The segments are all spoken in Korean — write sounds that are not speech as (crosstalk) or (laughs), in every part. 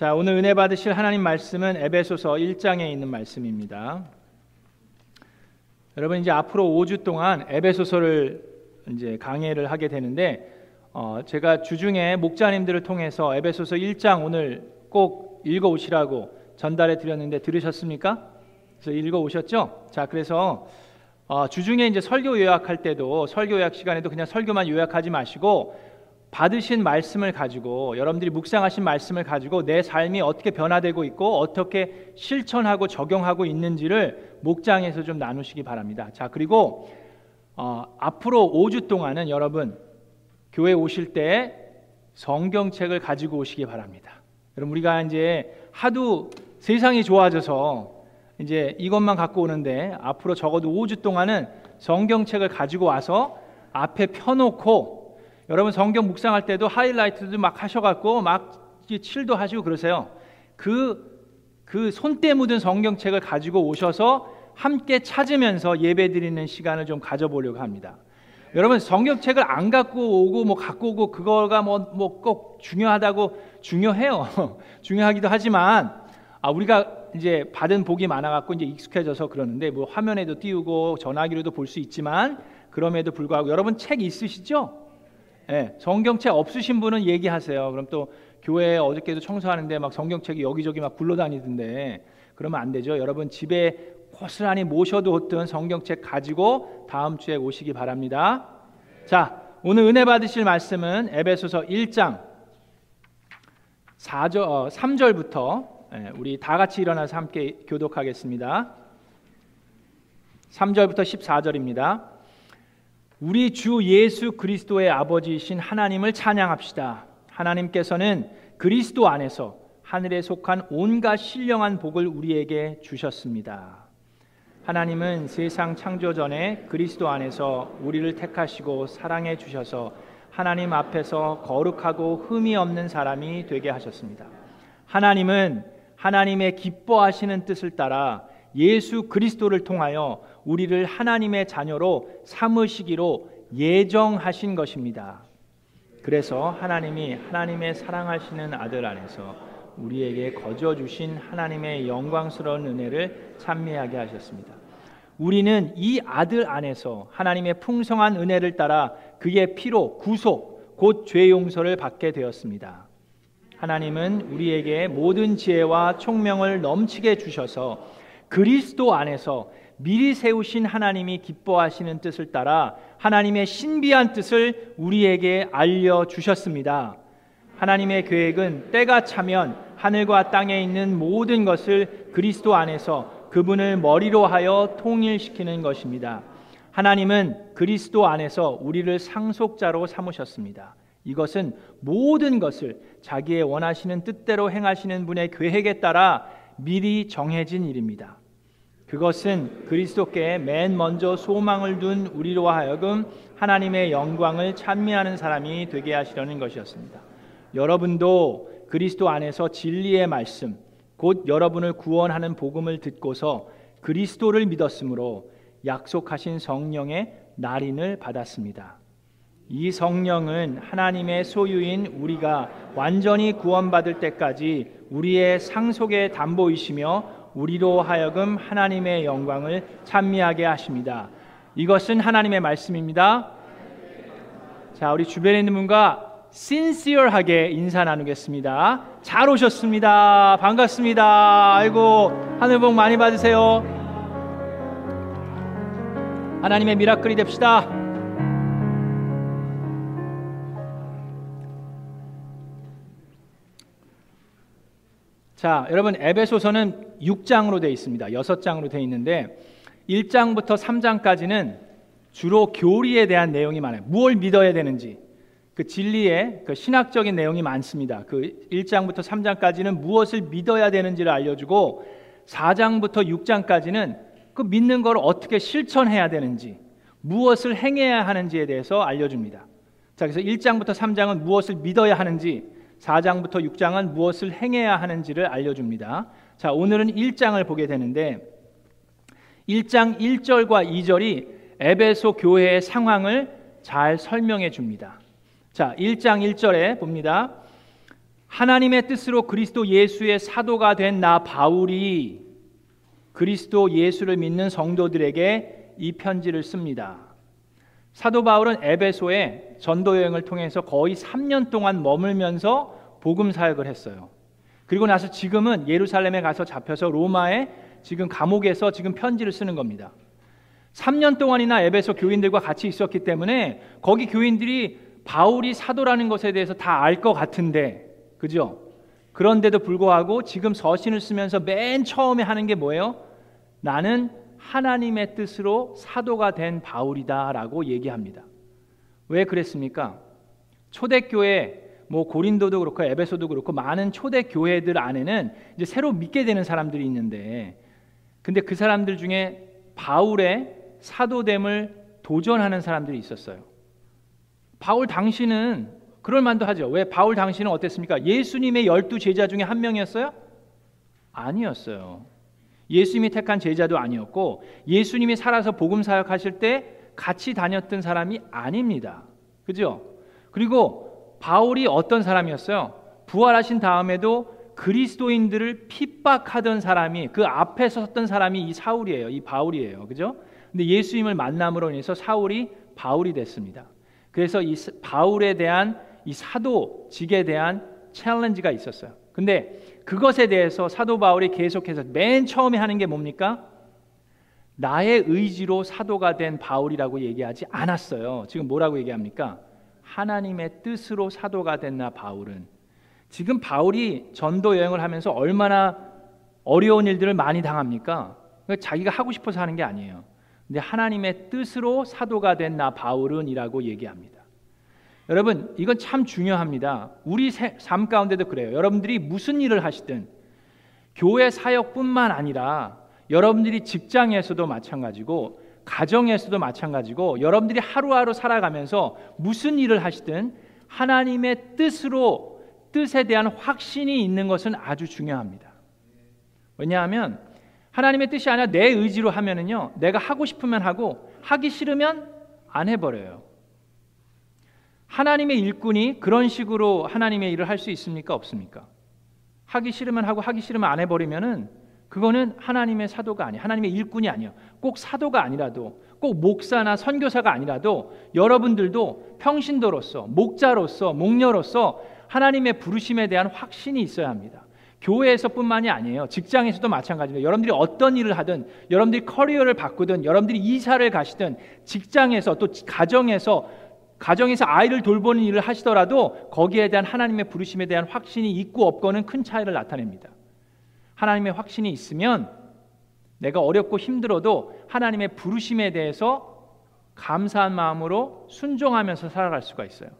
자, 오늘 은혜 받으실 하나님 말씀은 에베소서 1장에 있는 말씀입니다. 여러분 이제 앞으로 5주 동안 에베소서를 이제 강해를 하게 되는데 어, 제가 주중에 목자님들을 통해서 에베소서 1장 오늘 꼭 읽어 오시라고 전달해 드렸는데 들으셨습니까? 그래서 읽어 오셨죠? 자, 그래서 어, 주중에 이제 설교 요약할 때도 설교 요약 시간에도 그냥 설교만 요약하지 마시고 받으신 말씀을 가지고 여러분들이 묵상하신 말씀을 가지고 내 삶이 어떻게 변화되고 있고 어떻게 실천하고 적용하고 있는지를 목장에서 좀 나누시기 바랍니다. 자, 그리고 어, 앞으로 5주 동안은 여러분 교회 오실 때 성경책을 가지고 오시기 바랍니다. 여러분 우리가 이제 하도 세상이 좋아져서 이제 이것만 갖고 오는데 앞으로 적어도 5주 동안은 성경책을 가지고 와서 앞에 펴놓고 여러분 성경 묵상할 때도 하이라이트도 막 하셔갖고 막 칠도 하시고 그러세요. 그 그 손때 묻은 성경책을 가지고 오셔서 함께 찾으면서 예배 드리는 시간을 좀 가져보려고 합니다. 여러분 성경책을 안 갖고 오고 뭐 갖고 오고 그거가 뭐 뭐 꼭 중요하다고 중요해요. (laughs) 중요하기도 하지만 아 우리가 이제 받은 복이 많아갖고 이제 익숙해져서 그러는데 뭐 화면에도 띄우고 전화기로도 볼 수 있지만 그럼에도 불구하고 여러분 책 있으시죠? 네, 성경책 없으신 분은 얘기하세요. 그럼 또 교회 어저께도 청소하는데 막 성경책이 여기저기 막 굴러다니던데 그러면 안 되죠. 여러분 집에 고스란히 모셔두었던 성경책 가지고 다음 주에 오시기 바랍니다. 자, 오늘 은혜 받으실 말씀은 에베소서 1장 4절, 어, 3절부터 예, 우리 다 같이 일어나서 함께 교독하겠습니다. 3절부터 14절입니다. 우리 주 예수 그리스도의 아버지이신 하나님을 찬양합시다. 하나님께서는 그리스도 안에서 하늘에 속한 온갖 신령한 복을 우리에게 주셨습니다. 하나님은 세상 창조 전에 그리스도 안에서 우리를 택하시고 사랑해 주셔서 하나님 앞에서 거룩하고 흠이 없는 사람이 되게 하셨습니다. 하나님은 하나님의 기뻐하시는 뜻을 따라 예수 그리스도를 통하여 우리를 하나님의 자녀로 삼으시기로 예정하신 것입니다. 그래서 하나님이 하나님의 사랑하시는 아들 안에서 우리에게 거저 주신 하나님의 영광스러운 은혜를 찬미하게 하셨습니다. 우리는 이 아들 안에서 하나님의 풍성한 은혜를 따라 그의 피로 구속 곧 죄 용서를 받게 되었습니다. 하나님은 우리에게 모든 지혜와 총명을 넘치게 주셔서 그리스도 안에서 미리 세우신 하나님이 기뻐하시는 뜻을 따라 하나님의 신비한 뜻을 우리에게 알려 주셨습니다. 하나님의 계획은 때가 차면 하늘과 땅에 있는 모든 것을 그리스도 안에서 그분을 머리로 하여 통일시키는 것입니다. 하나님은 그리스도 안에서 우리를 상속자로 삼으셨습니다. 이것은 모든 것을 자기의 원하시는 뜻대로 행하시는 분의 계획에 따라 미리 정해진 일입니다. 그것은 그리스도께 맨 먼저 소망을 둔 우리로 하여금 하나님의 영광을 찬미하는 사람이 되게 하시려는 것이었습니다. 여러분도 그리스도 안에서 진리의 말씀, 곧 여러분을 구원하는 복음을 듣고서 그리스도를 믿었으므로 약속하신 성령의 날인을 받았습니다. 이 성령은 하나님의 소유인 우리가 완전히 구원받을 때까지 우리의 상속의 담보이시며 우리로 하여금 하나님의 영광을 찬미하게 하십니다. 이것은 하나님의 말씀입니다. 자, 우리 주변에 있는 분과 신시어하게 인사 나누겠습니다. 잘 오셨습니다. 반갑습니다. 아이고 하늘 복 많이 받으세요. 하나님의 미라클이 됩시다. 자, 여러분 에베소서는 6장으로 되어 있습니다. 6장으로 되어 있는데 1장부터 3장까지는 주로 교리에 대한 내용이 많아요. 무엇을 믿어야 되는지 그 진리의 그 신학적인 내용이 많습니다. 그 1장부터 3장까지는 무엇을 믿어야 되는지를 알려주고 4장부터 6장까지는 그 믿는 걸 어떻게 실천해야 되는지 무엇을 행해야 하는지에 대해서 알려줍니다. 자, 그래서 1장부터 3장은 무엇을 믿어야 하는지 4장부터 6장은 무엇을 행해야 하는지를 알려줍니다. 자, 오늘은 1장을 보게 되는데 1장 1절과 2절이 에베소 교회의 상황을 잘 설명해 줍니다. 자, 1장 1절에 봅니다. 하나님의 뜻으로 그리스도 예수의 사도가 된 나 바울이 그리스도 예수를 믿는 성도들에게 이 편지를 씁니다. 사도 바울은 에베소에 전도 여행을 통해서 거의 3년 동안 머물면서 복음 사역을 했어요. 그리고 나서 지금은 예루살렘에 가서 잡혀서 로마에 지금 감옥에서 지금 편지를 쓰는 겁니다. 3년 동안이나 에베소 교인들과 같이 있었기 때문에 거기 교인들이 바울이 사도라는 것에 대해서 다 알 것 같은데 그죠? 그런데도 불구하고 지금 서신을 쓰면서 맨 처음에 하는 게 뭐예요? 나는 하나님의 뜻으로 사도가 된 바울이다라고 얘기합니다. 왜 그랬습니까? 초대교회 뭐 고린도도 그렇고 에베소도 그렇고 많은 초대 교회들 안에는 이제 새로 믿게 되는 사람들이 있는데 근데 그 사람들 중에 바울의 사도됨을 도전하는 사람들이 있었어요. 바울 당신은 그럴 만도 하죠. 왜 바울 당신은 어땠습니까? 예수님의 열두 제자 중에 한 명이었어요? 아니었어요. 예수님이 택한 제자도 아니었고 예수님이 살아서 복음 사역하실 때 같이 다녔던 사람이 아닙니다. 그죠? 그리고 바울이 어떤 사람이었어요? 부활하신 다음에도 그리스도인들을 핍박하던 사람이 그 앞에 섰던 사람이 이 사울이에요. 이 바울이에요. 그죠? 근데 예수님을 만남으로 인해서 사울이 바울이 됐습니다. 그래서 이 바울에 대한 이 사도직에 대한 챌린지가 있었어요. 근데 그것에 대해서 사도 바울이 계속해서 맨 처음에 하는 게 뭡니까? 나의 의지로 사도가 된 바울이라고 얘기하지 않았어요. 지금 뭐라고 얘기합니까? 하나님의 뜻으로 사도가 됐나 바울은 지금 바울이 전도 여행을 하면서 얼마나 어려운 일들을 많이 당합니까? 자기가 하고 싶어서 하는 게 아니에요. 근데 하나님의 뜻으로 사도가 된 나 바울은이라고 얘기합니다. 여러분, 이건 참 중요합니다. 우리 삶 가운데도 그래요. 여러분들이 무슨 일을 하시든 교회 사역뿐만 아니라 여러분들이 직장에서도 마찬가지고 가정에서도 마찬가지고 여러분들이 하루하루 살아가면서 무슨 일을 하시든 하나님의 뜻으로 뜻에 대한 확신이 있는 것은 아주 중요합니다. 왜냐하면 하나님의 뜻이 아니라 내 의지로 하면은요, 내가 하고 싶으면 하고 하기 싫으면 안 해버려요. 하나님의 일꾼이 그런 식으로 하나님의 일을 할 수 있습니까? 없습니까? 하기 싫으면 하고 하기 싫으면 안 해버리면은 그거는 하나님의 사도가 아니에요. 하나님의 일꾼이 아니에요. 꼭 사도가 아니라도 꼭 목사나 선교사가 아니라도 여러분들도 평신도로서 목자로서 목녀로서 하나님의 부르심에 대한 확신이 있어야 합니다. 교회에서뿐만이 아니에요. 직장에서도 마찬가지입니다. 여러분들이 어떤 일을 하든, 여러분들이 커리어를 바꾸든, 여러분들이 이사를 가시든, 직장에서 또 가정에서 가정에서 아이를 돌보는 일을 하시더라도 거기에 대한 하나님의 부르심에 대한 확신이 있고 없고는 큰 차이를 나타냅니다. 하나님의 확신이 있으면 내가 어렵고 힘들어도 하나님의 부르심에 대해서 감사한 마음으로 순종하면서 살아갈 수가 있어요.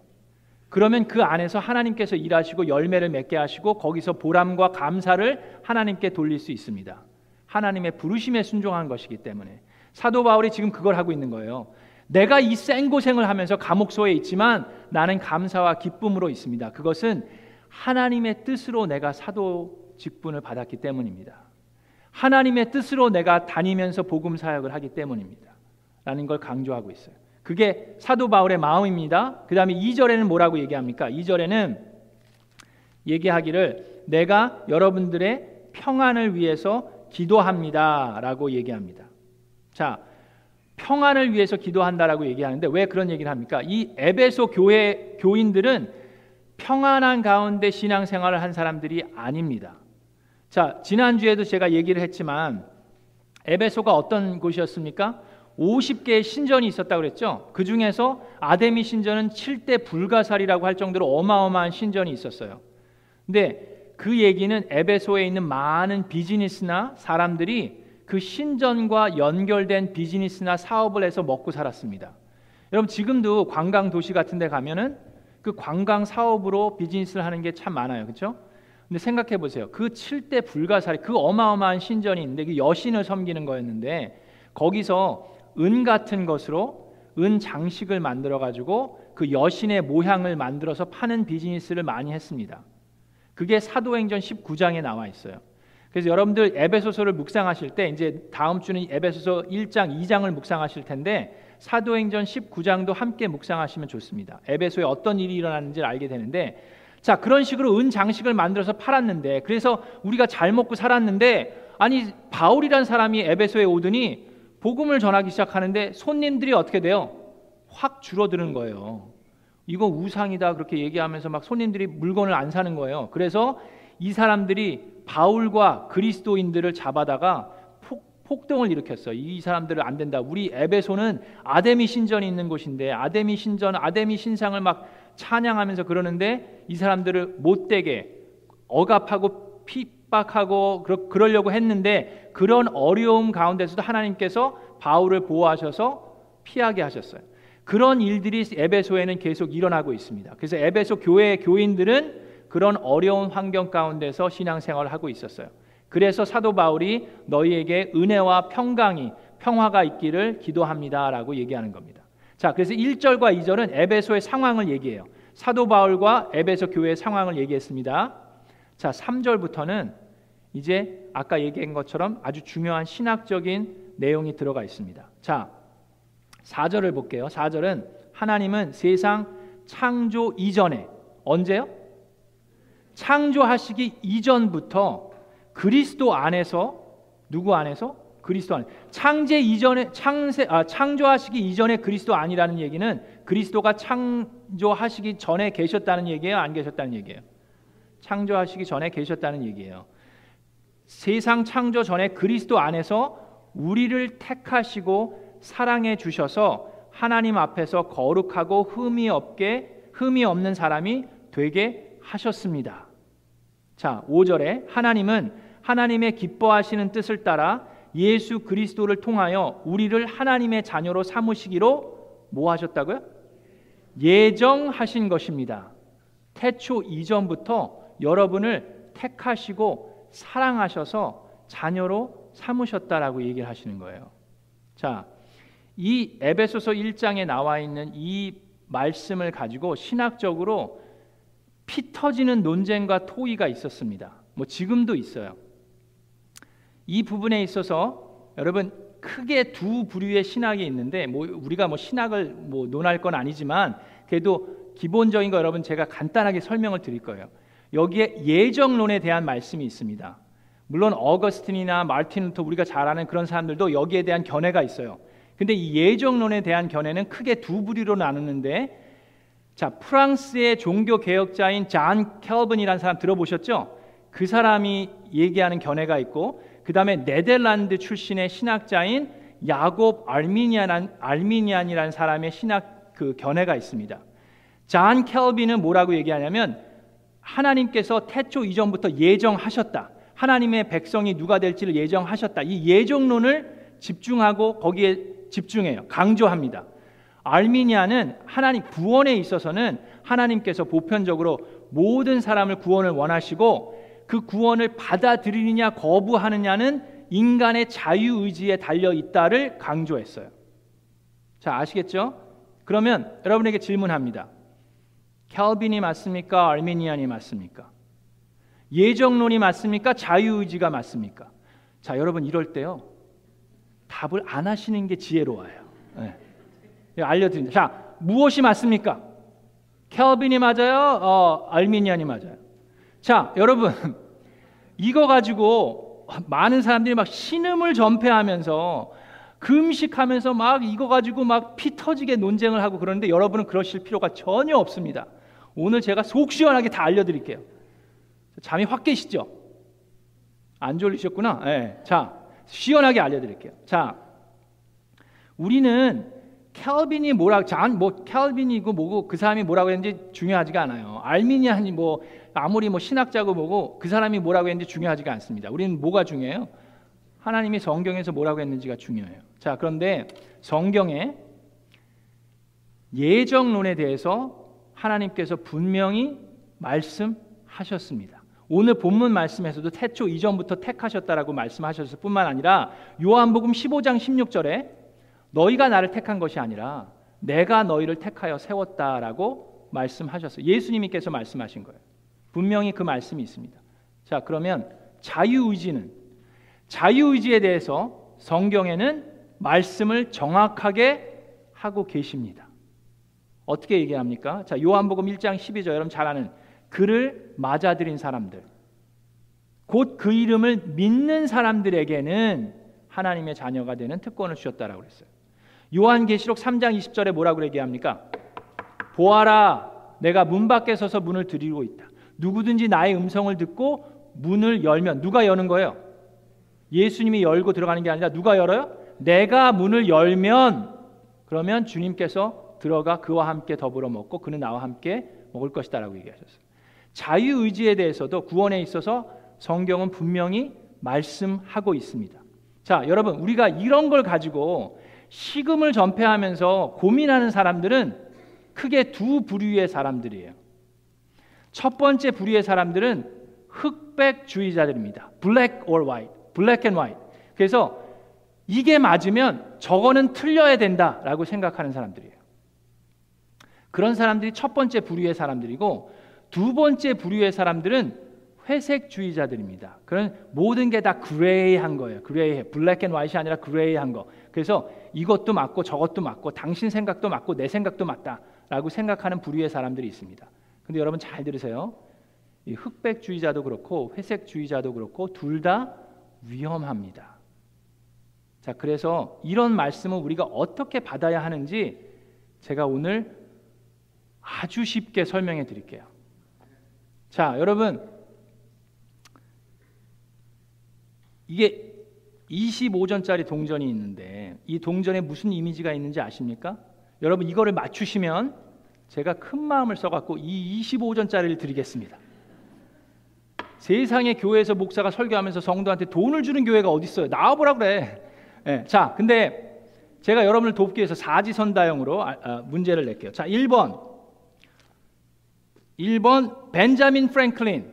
그러면 그 안에서 하나님께서 일하시고 열매를 맺게 하시고 거기서 보람과 감사를 하나님께 돌릴 수 있습니다. 하나님의 부르심에 순종한 것이기 때문에 사도 바울이 지금 그걸 하고 있는 거예요. 내가 이 생고생을 하면서 감옥소에 있지만 나는 감사와 기쁨으로 있습니다. 그것은 하나님의 뜻으로 내가 사도 직분을 받았기 때문입니다. 하나님의 뜻으로 내가 다니면서 복음 사역을 하기 때문입니다. 라는 걸 강조하고 있어요. 그게 사도 바울의 마음입니다. 그 다음에 2절에는 뭐라고 얘기합니까? 2절에는 얘기하기를 내가 여러분들의 평안을 위해서 기도합니다. 라고 얘기합니다. 자, 평안을 위해서 기도한다라고 얘기하는데 왜 그런 얘기를 합니까? 이 에베소 교회 교인들은 평안한 가운데 신앙생활을 한 사람들이 아닙니다. 자, 지난주에도 제가 얘기를 했지만 에베소가 어떤 곳이었습니까? 50개의 신전이 있었다고 그랬죠. 그 중에서 아데미 신전은 7대 불가사리라고 할 정도로 어마어마한 신전이 있었어요. 근데 그 얘기는 에베소에 있는 많은 비즈니스나 사람들이 그 신전과 연결된 비즈니스나 사업을 해서 먹고 살았습니다. 여러분 지금도 관광 도시 같은 데 가면은 그 관광 사업으로 비즈니스를 하는 게 참 많아요. 그렇죠? 근데 생각해 보세요. 그 7대 불가사리 그 어마어마한 신전이 있는데 그 여신을 섬기는 거였는데 거기서 은 같은 것으로 은 장식을 만들어 가지고 그 여신의 모양을 만들어서 파는 비즈니스를 많이 했습니다. 그게 사도행전 19장에 나와 있어요. 그래서 여러분들 에베소서를 묵상하실 때 이제 다음 주는 에베소서 1장, 2장을 묵상하실 텐데 사도행전 19장도 함께 묵상하시면 좋습니다. 에베소에 어떤 일이 일어났는지를 알게 되는데 자, 그런 식으로 은 장식을 만들어서 팔았는데 그래서 우리가 잘 먹고 살았는데 아니 바울이란 사람이 에베소에 오더니 복음을 전하기 시작하는데 손님들이 어떻게 돼요? 확 줄어드는 거예요. 이거 우상이다 그렇게 얘기하면서 막 손님들이 물건을 안 사는 거예요. 그래서 이 사람들이 바울과 그리스도인들을 잡아다가 폭, 동을 일으켰어. 이 사람들을 안 된다. 우리 에베소는 아데미 신전이 있는 곳인데 아데미 신전, 아데미 신상을 막 찬양하면서 그러는데 이 사람들을 못되게 억압하고 핍박하고 그러려고 했는데 그런 어려움 가운데서도 하나님께서 바울을 보호하셔서 피하게 하셨어요. 그런 일들이 에베소에는 계속 일어나고 있습니다. 그래서 에베소 교회 교인들은 그런 어려운 환경 가운데서 신앙생활을 하고 있었어요. 그래서 사도 바울이 너희에게 은혜와 평강이 평화가 있기를 기도합니다라고 얘기하는 겁니다. 자, 그래서 1절과 2절은 에베소의 상황을 얘기해요. 사도 바울과 에베소 교회의 상황을 얘기했습니다. 자, 3절부터는 이제 아까 얘기한 것처럼 아주 중요한 신학적인 내용이 들어가 있습니다. 자, 4절을 볼게요. 4절은 하나님은 세상 창조 이전에 언제요? 창조하시기 이전부터 그리스도 안에서 누구 안에서 그리스도 안 창제 이전에 창세 아, 창조하시기 이전에 그리스도 아니라는 얘기는 그리스도가 창조하시기 전에 계셨다는 얘기예요, 안 계셨다는 얘기예요. 창조하시기 전에 계셨다는 얘기예요. 세상 창조 전에 그리스도 안에서 우리를 택하시고 사랑해 주셔서 하나님 앞에서 거룩하고 흠이 없게 흠이 없는 사람이 되게 하셨습니다. 자, 5절에 하나님은 하나님의 기뻐하시는 뜻을 따라 예수 그리스도를 통하여 우리를 하나님의 자녀로 삼으시기로 뭐 하셨다고요? 예정하신 것입니다. 태초 이전부터 여러분을 택하시고 사랑하셔서 자녀로 삼으셨다라고 얘기를 하시는 거예요. 자, 이 에베소서 1장에 나와 있는 이 말씀을 가지고 신학적으로 피 터지는 논쟁과 토의가 있었습니다. 뭐 지금도 있어요. 이 부분에 있어서 여러분 크게 두 부류의 신학이 있는데 뭐 우리가 뭐 신학을 뭐 논할 건 아니지만 그래도 기본적인 거 여러분 제가 간단하게 설명을 드릴 거예요. 여기에 예정론에 대한 말씀이 있습니다. 물론 어거스틴이나 마틴 루터 우리가 잘 아는 그런 사람들도 여기에 대한 견해가 있어요. 근데 이 예정론에 대한 견해는 크게 두 부류로 나누는데 자, 프랑스의 종교 개혁자인 잔 켈빈이라는 사람 들어보셨죠? 그 사람이 얘기하는 견해가 있고 그다음에 네덜란드 출신의 신학자인 야곱 알미니안 알미니안이라는 사람의 신학 그 견해가 있습니다. 잔 켈빈은 뭐라고 얘기하냐면 하나님께서 태초 이전부터 예정하셨다. 하나님의 백성이 누가 될지를 예정하셨다. 이 예정론을 집중하고 거기에 집중해요. 강조합니다. 알미니아는 하나님 구원에 있어서는 하나님께서 보편적으로 모든 사람을 구원을 원하시고 그 구원을 받아들이느냐 거부하느냐는 인간의 자유 의지에 달려 있다를 강조했어요. 자, 아시겠죠? 그러면 여러분에게 질문합니다. 캘빈이 맞습니까? 알미니안이 맞습니까? 예정론이 맞습니까? 자유의지가 맞습니까? 자, 여러분 이럴 때요. 답을 안 하시는 게 지혜로워요. 네. 알려드립니다. 자, 무엇이 맞습니까? 켈빈이 맞아요? 어, 알미니안이 맞아요? 자, 여러분 (laughs) 이거 가지고 많은 사람들이 막 신음을 전폐하면서 금식하면서 막 이거 가지고 막 피 터지게 논쟁을 하고 그러는데 여러분은 그러실 필요가 전혀 없습니다. 오늘 제가 속 시원하게 다 알려드릴게요. 잠이 확 깨시죠? 안 졸리셨구나. 네. 자, 시원하게 알려드릴게요. 자, 우리는 캘빈이 뭐라 잔뭐 캘빈이고 뭐고 그 사람이 뭐라고 했는지 중요하지가 않아요. 알미니안이 뭐 아무리 뭐 신학자고 뭐고 그 사람이 뭐라고 했는지 중요하지가 않습니다. 우리는 뭐가 중요해요? 하나님이 성경에서 뭐라고 했는지가 중요해요. 자, 그런데 성경에 예정론에 대해서 하나님께서 분명히 말씀하셨습니다. 오늘 본문 말씀에서도 태초 이전부터 택하셨다라고 말씀하셨을 뿐만 아니라 요한복음 15장 16절에 너희가 나를 택한 것이 아니라 내가 너희를 택하여 세웠다라고 말씀하셨어요. 예수님께서 말씀하신 거예요. 분명히 그 말씀이 있습니다. 자, 그러면 자유의지는 자유의지에 대해서 성경에는 말씀을 정확하게 하고 계십니다. 어떻게 얘기합니까? 자, 요한복음 1장 12절 여러분 잘 아는 그를 맞아들인 사람들, 곧 그 이름을 믿는 사람들에게는 하나님의 자녀가 되는 특권을 주셨다라고 그랬어요. 요한계시록 3장 20절에 뭐라고 얘기합니까? 보아라, 내가 문 밖에 서서 문을 들이고 있다. 누구든지 나의 음성을 듣고 문을 열면 누가 여는 거예요? 예수님이 열고 들어가는 게 아니라 누가 열어요? 내가 문을 열면 그러면 주님께서 들어가 그와 함께 더불어 먹고 그는 나와 함께 먹을 것이다라고 얘기하셨어요. 자유 의지에 대해서도 구원에 있어서 성경은 분명히 말씀하고 있습니다. 자, 여러분, 우리가 이런 걸 가지고 식음을 전폐하면서 고민하는 사람들은 크게 두 부류의 사람들이에요. 첫 번째 부류의 사람들은 흑백주의자들입니다. black or white, black and white. 그래서 이게 맞으면 저거는 틀려야 된다라고 생각하는 사람들이에요. 그런 사람들이 첫 번째 부류의 사람들이고 두 번째 부류의 사람들은 회색주의자들입니다. 그런 모든 게 다 gray한 거예요. Gray, black and white이 아니라 gray한 거. 그래서 이것도 맞고 저것도 맞고 당신 생각도 맞고 내 생각도 맞다라고 생각하는 부류의 사람들이 있습니다. 근데 여러분 잘 들으세요. 이 흑백주의자도 그렇고 회색주의자도 그렇고 둘 다 위험합니다. 자, 그래서 이런 말씀을 우리가 어떻게 받아야 하는지 제가 오늘 아주 쉽게 설명해 드릴게요. 자, 여러분 이게 25전짜리 동전이 있는데 이 동전에 무슨 이미지가 있는지 아십니까? 여러분 이거를 맞추시면 제가 큰 마음을 써갖고 이 25전짜리를 드리겠습니다. 세상의 교회에서 목사가 설교하면서 성도한테 돈을 주는 교회가 어디 있어요? 나와보라 그래. 네, 자, 근데 제가 여러분을 돕기 위해서 사지선다형으로 아, 아, 문제를 낼게요. 자, 1번. 1번 벤자민 프랭클린.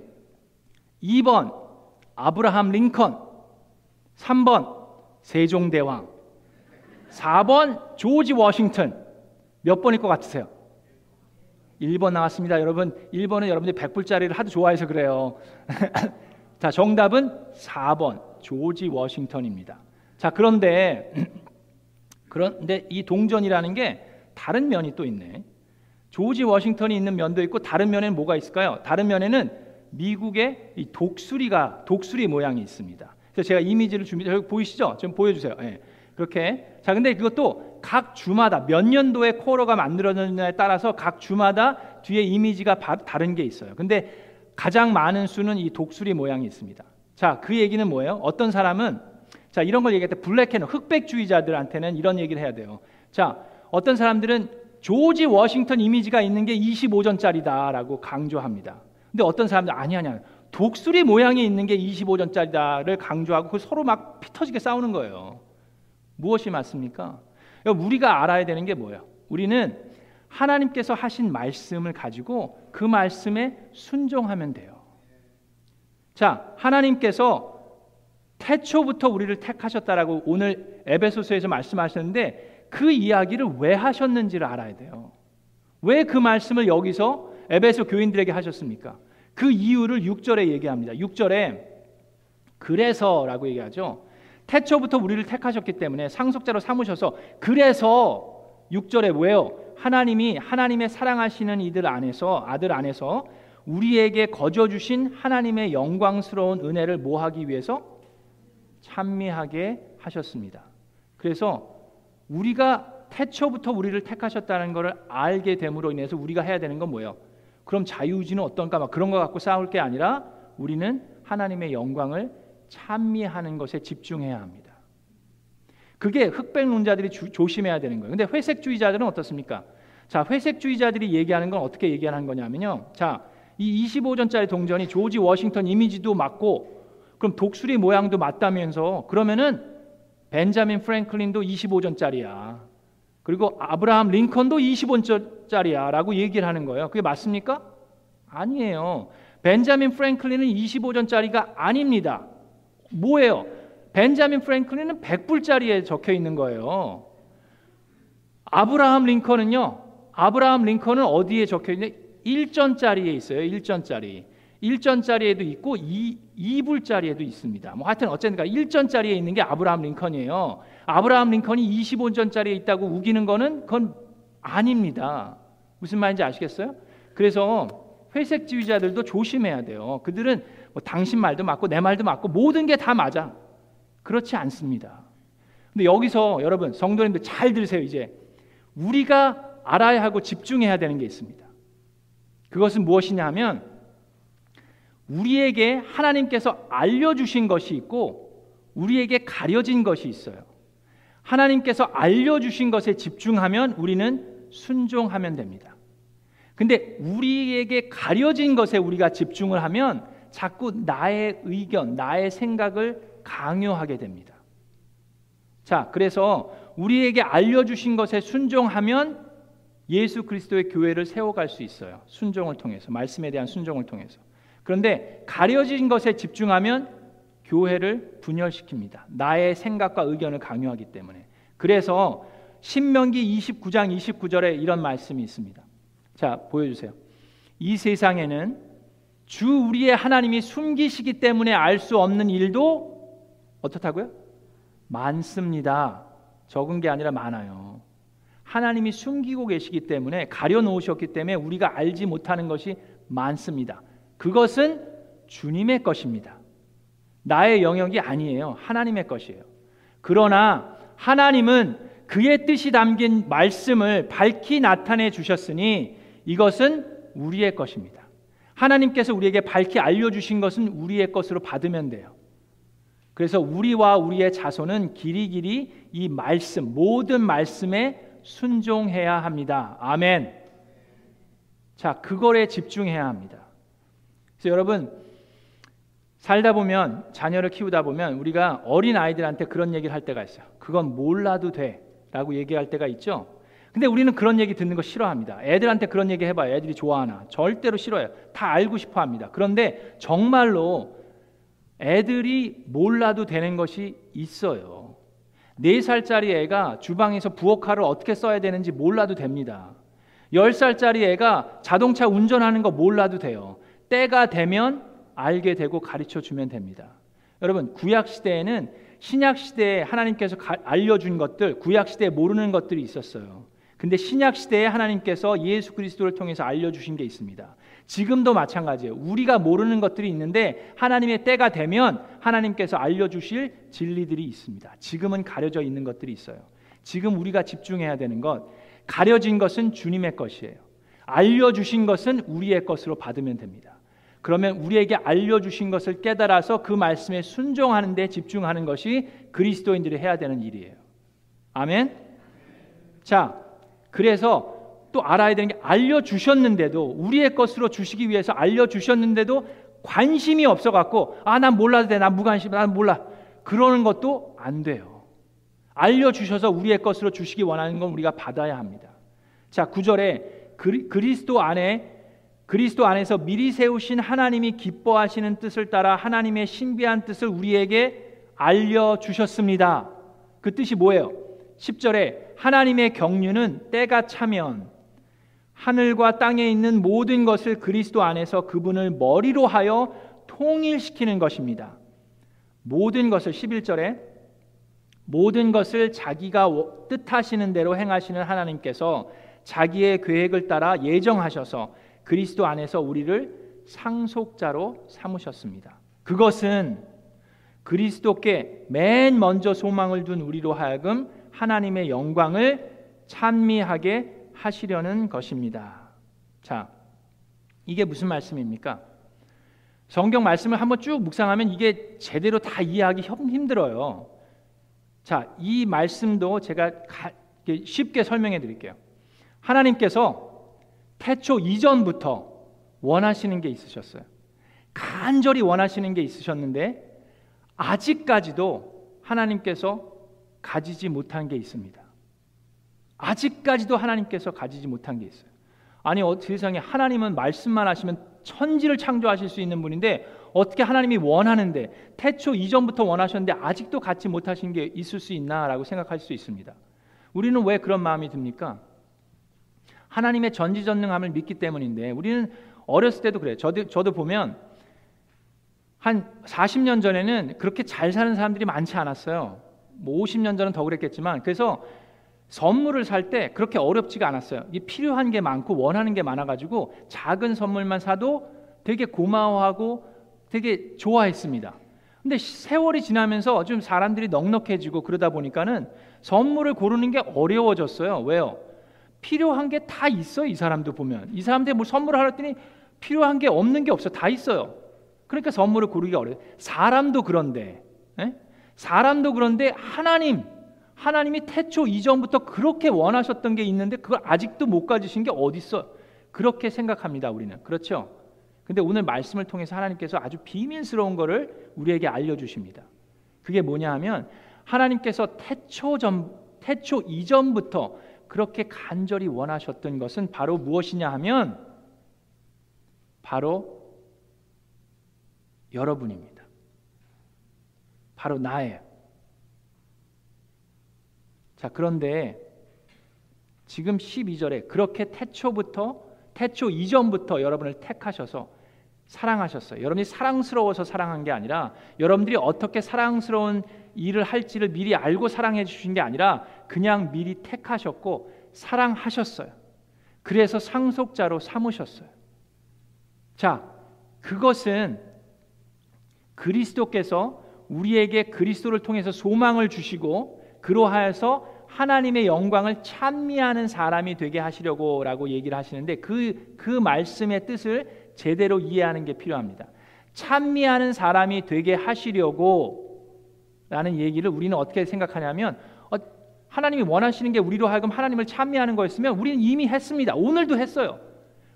2번 아브라함 링컨. 3번 세종대왕. 4번 조지 워싱턴. 몇 번일 것 같으세요? 1번 나왔습니다. 여러분, 1번은 여러분들이 100불짜리를 하도 좋아해서 그래요. (laughs) 자, 정답은 4번 조지 워싱턴입니다. 자, 그런데 (clears throat) 그런데 이 동전이라는 게 다른 면이 또 있네. 조지 워싱턴이 있는 면도 있고 다른 면에는 뭐가 있을까요? 다른 면에는 미국의 이 독수리가 독수리 모양이 있습니다. 그래서 제가 이미지를 준비 여기 보이시죠? 좀 보여주세요. 예. 그렇게 자 근데 그것도 각 주마다 몇 년도에 코어가 만들어졌느냐에 따라서 각 주마다 뒤에 이미지가 다른 게 있어요. 근데 가장 많은 수는 이 독수리 모양이 있습니다. 자, 그 얘기는 뭐예요? 어떤 사람은 자, 이런 걸 얘기할 때 블랙앤 흑백주의자들한테는 이런 얘기를 해야 돼요. 자, 어떤 사람들은 조지 워싱턴 이미지가 있는 게 25전짜리다라고 강조합니다. 근데 어떤 사람들 아니 아니야. 독수리 모양이 있는 게 25전짜리다를 강조하고 그 서로 막 피터지게 싸우는 거예요. 무엇이 맞습니까? 우리가 알아야 되는 게 뭐예요? 우리는 하나님께서 하신 말씀을 가지고 그 말씀에 순종하면 돼요. 자, 하나님께서 태초부터 우리를 택하셨다라고 오늘 에베소서에서 말씀하셨는데 그 이야기를 왜 하셨는지를 알아야 돼요. 왜 그 말씀을 여기서 에베소 교인들에게 하셨습니까? 그 이유를 6절에 얘기합니다. 6절에 그래서라고 얘기하죠. 태초부터 우리를 택하셨기 때문에 상속자로 삼으셔서 그래서 6절에 왜요? 하나님이 하나님의 사랑하시는 이들 안에서 아들 안에서 우리에게 거저 주신 하나님의 영광스러운 은혜를 모하기 위해서 찬미하게 하셨습니다. 그래서 우리가 태초부터 우리를 택하셨다는 것을 알게 됨으로 인해서 우리가 해야 되는 건 뭐예요? 그럼 자유의지는 어떤가 막 그런 거 갖고 싸울 게 아니라 우리는 하나님의 영광을 찬미하는 것에 집중해야 합니다. 그게 흑백론자들이 주, 조심해야 되는 거예요. 근데 회색주의자들은 어떻습니까? 자, 회색주의자들이 얘기하는 건 어떻게 얘기하는 거냐면요. 자, 이 25전짜리 동전이 조지 워싱턴 이미지도 맞고 그럼 독수리 모양도 맞다면서 그러면은 벤자민 프랭클린도 25전짜리야. 그리고 아브라함 링컨도 25전짜리야라고 얘기를 하는 거예요. 그게 맞습니까? 아니에요. 벤자민 프랭클린은 25전짜리가 아닙니다. 뭐예요? 벤자민 프랭클린은 100불짜리에 적혀 있는 거예요. 아브라함 링컨은요. 아브라함 링컨은 어디에 적혀 있냐? 1전짜리에 있어요. 1전짜리. 1전짜리에도 있고 2, 2불짜리에도 있습니다. 뭐 하여튼 어쨌든 1전짜리에 있는 게 아브라함 링컨이에요. 아브라함 링컨이 25전짜리에 있다고 우기는 거는 그건 아닙니다. 무슨 말인지 아시겠어요? 그래서 회색 지휘자들도 조심해야 돼요. 그들은 뭐 당신 말도 맞고 내 말도 맞고 모든 게 다 맞아. 그렇지 않습니다. 근데 여기서 여러분 성도님들 잘 들으세요. 이제 우리가 알아야 하고 집중해야 되는 게 있습니다. 그것은 무엇이냐 하면 우리에게 하나님께서 알려주신 것이 있고 우리에게 가려진 것이 있어요. 하나님께서 알려주신 것에 집중하면 우리는 순종하면 됩니다. 근데 우리에게 가려진 것에 우리가 집중을 하면 자꾸 나의 의견, 나의 생각을 강요하게 됩니다. 자, 그래서 우리에게 알려주신 것에 순종하면 예수 그리스도의 교회를 세워갈 수 있어요. 순종을 통해서, 말씀에 대한 순종을 통해서. 그런데 가려진 것에 집중하면 교회를 분열시킵니다. 나의 생각과 의견을 강요하기 때문에. 그래서 신명기 29장 29절에 이런 말씀이 있습니다. 자, 보여주세요. 이 세상에는 주 우리의 하나님이 숨기시기 때문에 알 수 없는 일도 어떻다고요? 많습니다. 적은 게 아니라 많아요. 하나님이 숨기고 계시기 때문에 가려 놓으셨기 때문에 우리가 알지 못하는 것이 많습니다. 그것은 주님의 것입니다. 나의 영역이 아니에요. 하나님의 것이에요. 그러나 하나님은 그의 뜻이 담긴 말씀을 밝히 나타내 주셨으니 이것은 우리의 것입니다. 하나님께서 우리에게 밝히 알려주신 것은 우리의 것으로 받으면 돼요. 그래서 우리와 우리의 자손은 길이 길이 이 말씀, 모든 말씀에 순종해야 합니다. 아멘. 자, 그거에 집중해야 합니다. 그래서 여러분, 살다 보면, 자녀를 키우다 보면 우리가 어린 아이들한테 그런 얘기를 할 때가 있어요. 그건 몰라도 돼. 라고 얘기할 때가 있죠. 근데 우리는 그런 얘기 듣는 거 싫어합니다. 애들한테 그런 얘기 해봐요. 애들이 좋아하나? 절대로 싫어요. 다 알고 싶어 합니다. 그런데 정말로 애들이 몰라도 되는 것이 있어요. 네 살짜리 애가 주방에서 부엌칼을 어떻게 써야 되는지 몰라도 됩니다. 열 살짜리 애가 자동차 운전하는 거 몰라도 돼요. 때가 되면 알게 되고 가르쳐 주면 됩니다. 여러분, 구약 시대에는 신약 시대에 하나님께서 알려준 것들, 구약 시대에 모르는 것들이 있었어요. 근데 신약 시대에 하나님께서 예수 그리스도를 통해서 알려주신 게 있습니다. 지금도 마찬가지예요. 우리가 모르는 것들이 있는데 하나님의 때가 되면 하나님께서 알려주실 진리들이 있습니다. 지금은 가려져 있는 것들이 있어요. 지금 우리가 집중해야 되는 것, 가려진 것은 주님의 것이에요. 알려주신 것은 우리의 것으로 받으면 됩니다. 그러면 우리에게 알려주신 것을 깨달아서 그 말씀에 순종하는 데 집중하는 것이 그리스도인들이 해야 되는 일이에요. 아멘? 자, 그래서 또 알아야 되는 게 알려주셨는데도 우리의 것으로 주시기 위해서 알려주셨는데도 관심이 없어갖고 아, 난 몰라도 돼. 난 무관심, 난 몰라. 그러는 것도 안 돼요. 알려주셔서 우리의 것으로 주시기 원하는 건 우리가 받아야 합니다. 자, 구절에 그리스도 안에 그리스도 안에서 미리 세우신 하나님이 기뻐하시는 뜻을 따라 하나님의 신비한 뜻을 우리에게 알려 주셨습니다. 그 뜻이 뭐예요? 10절에 하나님의 경륜은 때가 차면 하늘과 땅에 있는 모든 것을 그리스도 안에서 그분을 머리로 하여 통일시키는 것입니다. 모든 것을 11절에 모든 것을 자기가 뜻하시는 대로 행하시는 하나님께서 자기의 계획을 따라 예정하셔서 그리스도 안에서 우리를 상속자로 삼으셨습니다. 그것은 그리스도께 맨 먼저 소망을 둔 우리로 하여금 하나님의 영광을 찬미하게 하시려는 것입니다. 자, 이게 무슨 말씀입니까? 성경 말씀을 한번 쭉 묵상하면 이게 제대로 다 이해하기 힘들어요. 자, 이 말씀도 제가 쉽게 설명해 드릴게요. 하나님께서 태초 이전부터 원하시는 게 있으셨어요. 간절히 원하시는 게 있으셨는데 아직까지도 하나님께서 가지지 못한 게 있습니다. 아직까지도 하나님께서 가지지 못한 게 있어요. 아니 어, 세상에 하나님은 말씀만 하시면 천지를 창조하실 수 있는 분인데 어떻게 하나님이 원하는데 태초 이전부터 원하셨는데 아직도 갖지 못하신 게 있을 수 있나라고 생각할 수 있습니다. 우리는 왜 그런 마음이 듭니까? 하나님의 전지전능함을 믿기 때문인데 우리는 어렸을 때도 그래요. 저도 저도 보면 한 40년 전에는 그렇게 잘 사는 사람들이 많지 않았어요. 뭐 50년 전은 더 그랬겠지만 그래서 선물을 살 때 그렇게 어렵지가 않았어요. 이 필요한 게 많고 원하는 게 많아가지고 작은 선물만 사도 되게 고마워하고 되게 좋아했습니다. 근데 세월이 지나면서 좀 사람들이 넉넉해지고 그러다 보니까는 선물을 고르는 게 어려워졌어요. 왜요? 필요한 게 다 있어 이 사람도 보면 이 사람들 뭐 선물을 하랬더니 필요한 게 없는 게 없어 다 있어요. 그러니까 선물을 고르기가 어려워. 사람도 그런데 에? 예? 사람도 그런데 하나님 하나님이 태초 이전부터 그렇게 원하셨던 게 있는데 그걸 아직도 못 가지신 게 어디 있어? 그렇게 생각합니다 우리는 그렇죠? 근데 오늘 말씀을 통해서 하나님께서 아주 비밀스러운 것을 우리에게 알려주십니다. 그게 뭐냐 하면 하나님께서 태초 전 태초 이전부터 그렇게 간절히 원하셨던 것은 바로 무엇이냐 하면 바로 여러분입니다. 바로 나예요. 자, 그런데 지금 12절에 그렇게 태초부터 태초 이전부터 여러분을 택하셔서 사랑하셨어요. 여러분이 사랑스러워서 사랑한 게 아니라 여러분들이 어떻게 사랑스러운 일을 할지를 미리 알고 사랑해 주신 게 아니라 그냥 미리 택하셨고 사랑하셨어요. 그래서 상속자로 삼으셨어요. 자, 그것은 그리스도께서 우리에게 그리스도를 통해서 소망을 주시고 그로하여서 하나님의 영광을 찬미하는 사람이 되게 하시려고라고 얘기를 하시는데 그, 그 말씀의 뜻을 제대로 이해하는 게 필요합니다. 찬미하는 사람이 되게 하시려고 라는 얘기를 우리는 어떻게 생각하냐면 어, 하나님이 원하시는 게 우리로 하여금 하나님을 찬미하는 거였으면 우리는 이미 했습니다. 오늘도 했어요.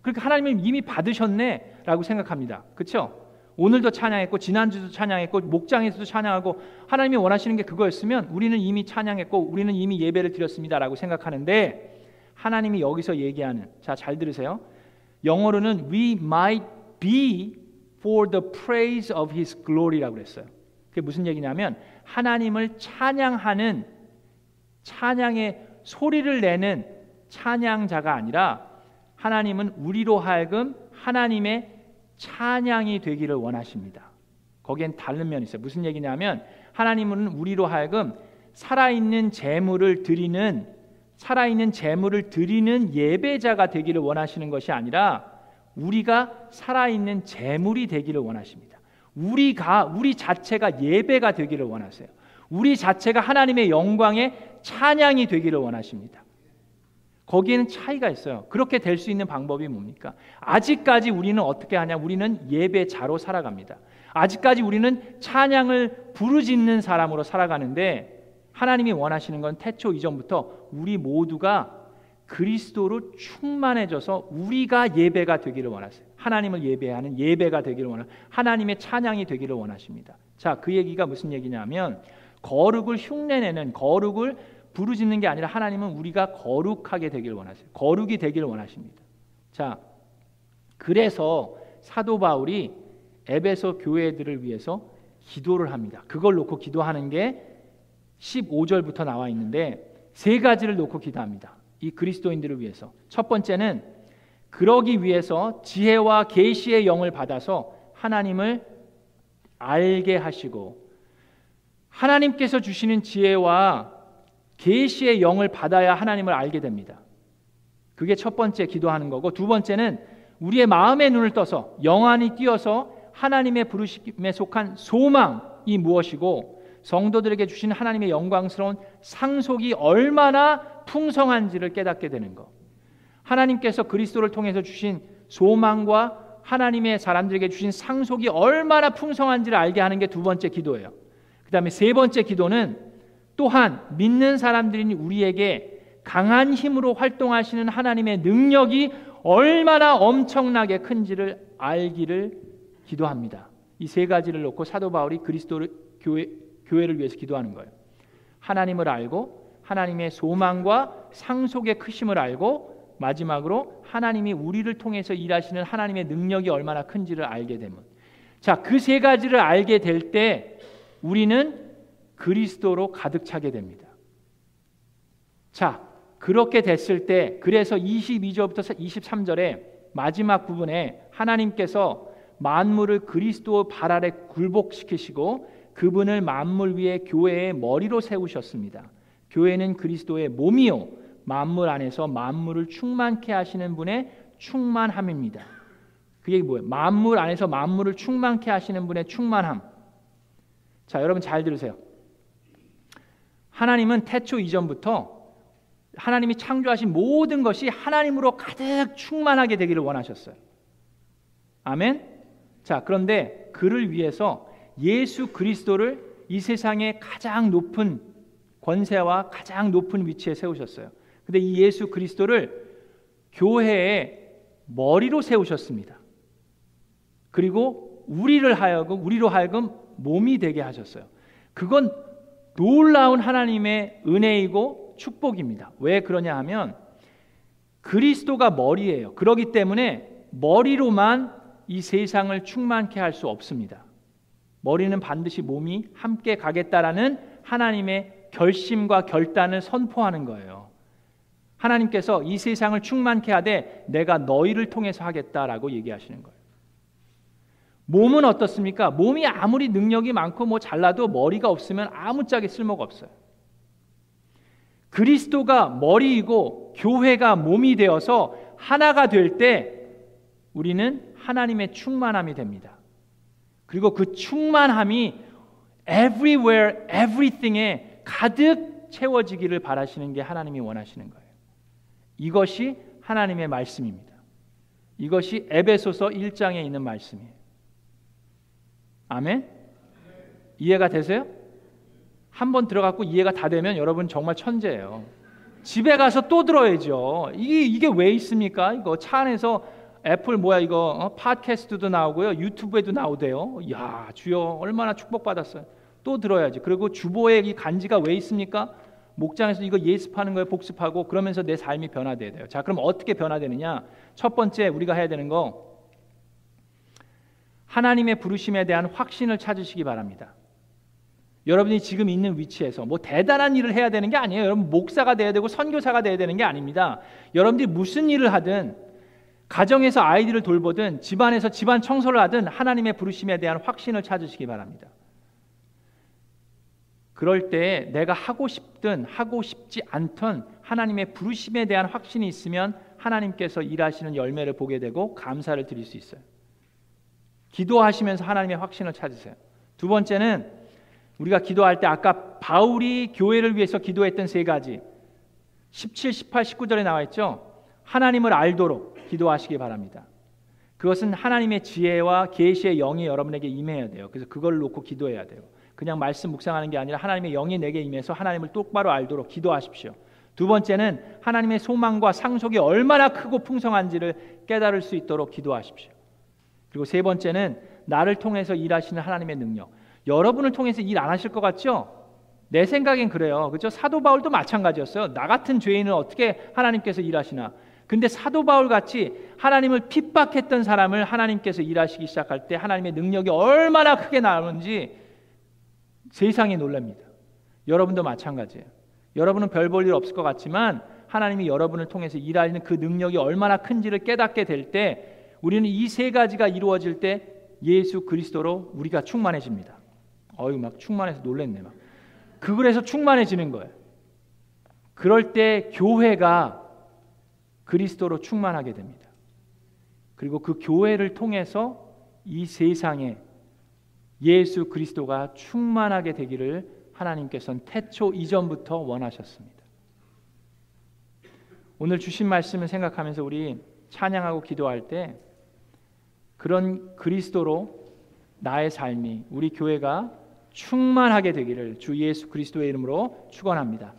그러니까 하나님을 이미 받으셨네라고 생각합니다. 그렇죠? 오늘도 찬양했고 지난주도 찬양했고 목장에서도 찬양하고 하나님이 원하시는 게 그거였으면 우리는 이미 찬양했고 우리는 이미 예배를 드렸습니다라고 생각하는데 하나님이 여기서 얘기하는 자 잘 들으세요. 영어로는 we might be for the praise of his glory라고 그랬어요. 그게 무슨 얘기냐면 하나님을 찬양하는 찬양의 소리를 내는 찬양자가 아니라 하나님은 우리로 하여금 하나님의 찬양이 되기를 원하십니다. 거기엔 다른 면이 있어요. 무슨 얘기냐면 하나님은 우리로 하여금 살아있는 재물을 드리는 살아있는 재물을 드리는 예배자가 되기를 원하시는 것이 아니라 우리가 살아있는 재물이 되기를 원하십니다. 우리가 우리 자체가 예배가 되기를 원하세요. 우리 자체가 하나님의 영광의 찬양이 되기를 원하십니다. 거기에는 차이가 있어요. 그렇게 될 수 있는 방법이 뭡니까? 아직까지 우리는 어떻게 하냐? 우리는 예배자로 살아갑니다. 아직까지 우리는 찬양을 부르짖는 사람으로 살아가는데 하나님이 원하시는 건 태초 이전부터 우리 모두가 그리스도로 충만해져서 우리가 예배가 되기를 원하세요. 하나님을 예배하는 예배가 되기를 원하 하나님의 찬양이 되기를 원하십니다. 자, 그 얘기가 무슨 얘기냐면 거룩을 흉내내는 거룩을 부르짖는 게 아니라 하나님은 우리가 거룩하게 되기를 원하세요. 거룩이 되기를 원하십니다. 자, 그래서 사도 바울이 에베소 교회들을 위해서 기도를 합니다. 그걸 놓고 기도하는 게 15절부터 나와 있는데 세 가지를 놓고 기도합니다. 이 그리스도인들을 위해서. 첫 번째는 그러기 위해서 지혜와 계시의 영을 받아서 하나님을 알게 하시고 하나님께서 주시는 지혜와 계시의 영을 받아야 하나님을 알게 됩니다. 그게 첫 번째 기도하는 거고 두 번째는 우리의 마음의 눈을 떠서 영안이 뛰어서 하나님의 부르심에 속한 소망이 무엇이고 성도들에게 주신 하나님의 영광스러운 상속이 얼마나 풍성한지를 깨닫게 되는 것. 하나님께서 그리스도를 통해서 주신 소망과 하나님의 사람들에게 주신 상속이 얼마나 풍성한지를 알게 하는 게 두 번째 기도예요. 그 다음에 세 번째 기도는 또한 믿는 사람들인 우리에게 강한 힘으로 활동하시는 하나님의 능력이 얼마나 엄청나게 큰지를 알기를 기도합니다. 이 세 가지를 놓고 사도 바울이 그리스도 교회, 교회를 위해서 기도하는 거예요. 하나님을 알고 하나님의 소망과 상속의 크심을 알고 마지막으로 하나님이 우리를 통해서 일하시는 하나님의 능력이 얼마나 큰지를 알게 되면 자, 그 세 가지를 알게 될 때 우리는 그리스도로 가득 차게 됩니다. 자, 그렇게 됐을 때 그래서 22절부터 23절에 마지막 부분에 하나님께서 만물을 그리스도 발 아래 굴복시키시고 그분을 만물 위에 교회의 머리로 세우셨습니다. 교회는 그리스도의 몸이요 만물 안에서 만물을 충만케 하시는 분의 충만함입니다. 그게 뭐예요? 만물 안에서 만물을 충만케 하시는 분의 충만함. 자, 여러분 잘 들으세요. 하나님은 태초 이전부터 하나님이 창조하신 모든 것이 하나님으로 가득 충만하게 되기를 원하셨어요. 아멘. 자, 그런데 그를 위해서 예수 그리스도를 이 세상의 가장 높은 권세와 가장 높은 위치에 세우셨어요. 근데 이 예수 그리스도를 교회의 머리로 세우셨습니다. 그리고 우리를 하여금 우리로 하여금 몸이 되게 하셨어요. 그건 놀라운 하나님의 은혜이고 축복입니다. 왜 그러냐 하면 그리스도가 머리예요. 그러기 때문에 머리로만 이 세상을 충만케 할 수 없습니다. 머리는 반드시 몸이 함께 가겠다라는 하나님의 결심과 결단을 선포하는 거예요. 하나님께서 이 세상을 충만케 하되 내가 너희를 통해서 하겠다라고 얘기하시는 거예요. 몸은 어떻습니까? 몸이 아무리 능력이 많고 뭐 잘나도 머리가 없으면 아무짝에 쓸모가 없어요. 그리스도가 머리이고 교회가 몸이 되어서 하나가 될 때 우리는 하나님의 충만함이 됩니다. 그리고 그 충만함이 everywhere, everything에 가득 채워지기를 바라시는 게 하나님이 원하시는 거예요. 이것이 하나님의 말씀입니다. 이것이 에베소서 1장에 있는 말씀이에요. 아멘? 이해가 되세요? 한 번 들어갔고 이해가 다 되면 여러분 정말 천재예요. 집에 가서 또 들어야죠. 이게 이게 왜 있습니까? 이거 차 안에서 애플 뭐야 이거 어? 팟캐스트도 나오고요. 유튜브에도 나오대요. 야, 주여 얼마나 축복받았어요. 또 들어야지. 그리고 주보에 이 간지가 왜 있습니까? 목장에서 이거 예습하는 거에 복습하고 그러면서 내 삶이 변화돼야 돼요. 자, 그럼 어떻게 변화되느냐? 첫 번째 우리가 해야 되는 거 하나님의 부르심에 대한 확신을 찾으시기 바랍니다. 여러분이 지금 있는 위치에서 뭐 대단한 일을 해야 되는 게 아니에요. 여러분 목사가 돼야 되고 선교사가 돼야 되는 게 아닙니다. 여러분들이 무슨 일을 하든 가정에서 아이들을 돌보든 집안에서 집안 청소를 하든 하나님의 부르심에 대한 확신을 찾으시기 바랍니다. 그럴 때 내가 하고 싶든 하고 싶지 않든 하나님의 부르심에 대한 확신이 있으면 하나님께서 일하시는 열매를 보게 되고 감사를 드릴 수 있어요. 기도하시면서 하나님의 확신을 찾으세요. 두 번째는 우리가 기도할 때 아까 바울이 교회를 위해서 기도했던 세 가지 17, 18, 19절에 나와 있죠. 하나님을 알도록 기도하시기 바랍니다. 그것은 하나님의 지혜와 계시의 영이 여러분에게 임해야 돼요. 그래서 그걸 놓고 기도해야 돼요. 그냥 말씀 묵상하는 게 아니라 하나님의 영이 내게 임해서 하나님을 똑바로 알도록 기도하십시오. 두 번째는 하나님의 소망과 상속이 얼마나 크고 풍성한지를 깨달을 수 있도록 기도하십시오. 그리고 세 번째는 나를 통해서 일하시는 하나님의 능력. 여러분을 통해서 일 안 하실 것 같죠? 내 생각엔 그래요. 그렇죠? 사도 바울도 마찬가지였어요. 나 같은 죄인을 어떻게 하나님께서 일하시나? 근데 사도 바울 같이 하나님을 핍박했던 사람을 하나님께서 일하시기 시작할 때 하나님의 능력이 얼마나 크게 나오는지 세상이 놀랍니다. 여러분도 마찬가지예요. 여러분은 별 볼 일 없을 것 같지만 하나님이 여러분을 통해서 일하는 그 능력이 얼마나 큰지를 깨닫게 될 때 우리는 이 세 가지가 이루어질 때 예수 그리스도로 우리가 충만해집니다. 어유 막 충만해서 놀랬네 막. 그걸해서 충만해지는 거예요. 그럴 때 교회가 그리스도로 충만하게 됩니다. 그리고 그 교회를 통해서 이 세상에 예수 그리스도가 충만하게 되기를 하나님께서는 태초 이전부터 원하셨습니다. 오늘 주신 말씀을 생각하면서 우리 찬양하고 기도할 때 그런 그리스도로 나의 삶이 우리 교회가 충만하게 되기를 주 예수 그리스도의 이름으로 축원합니다.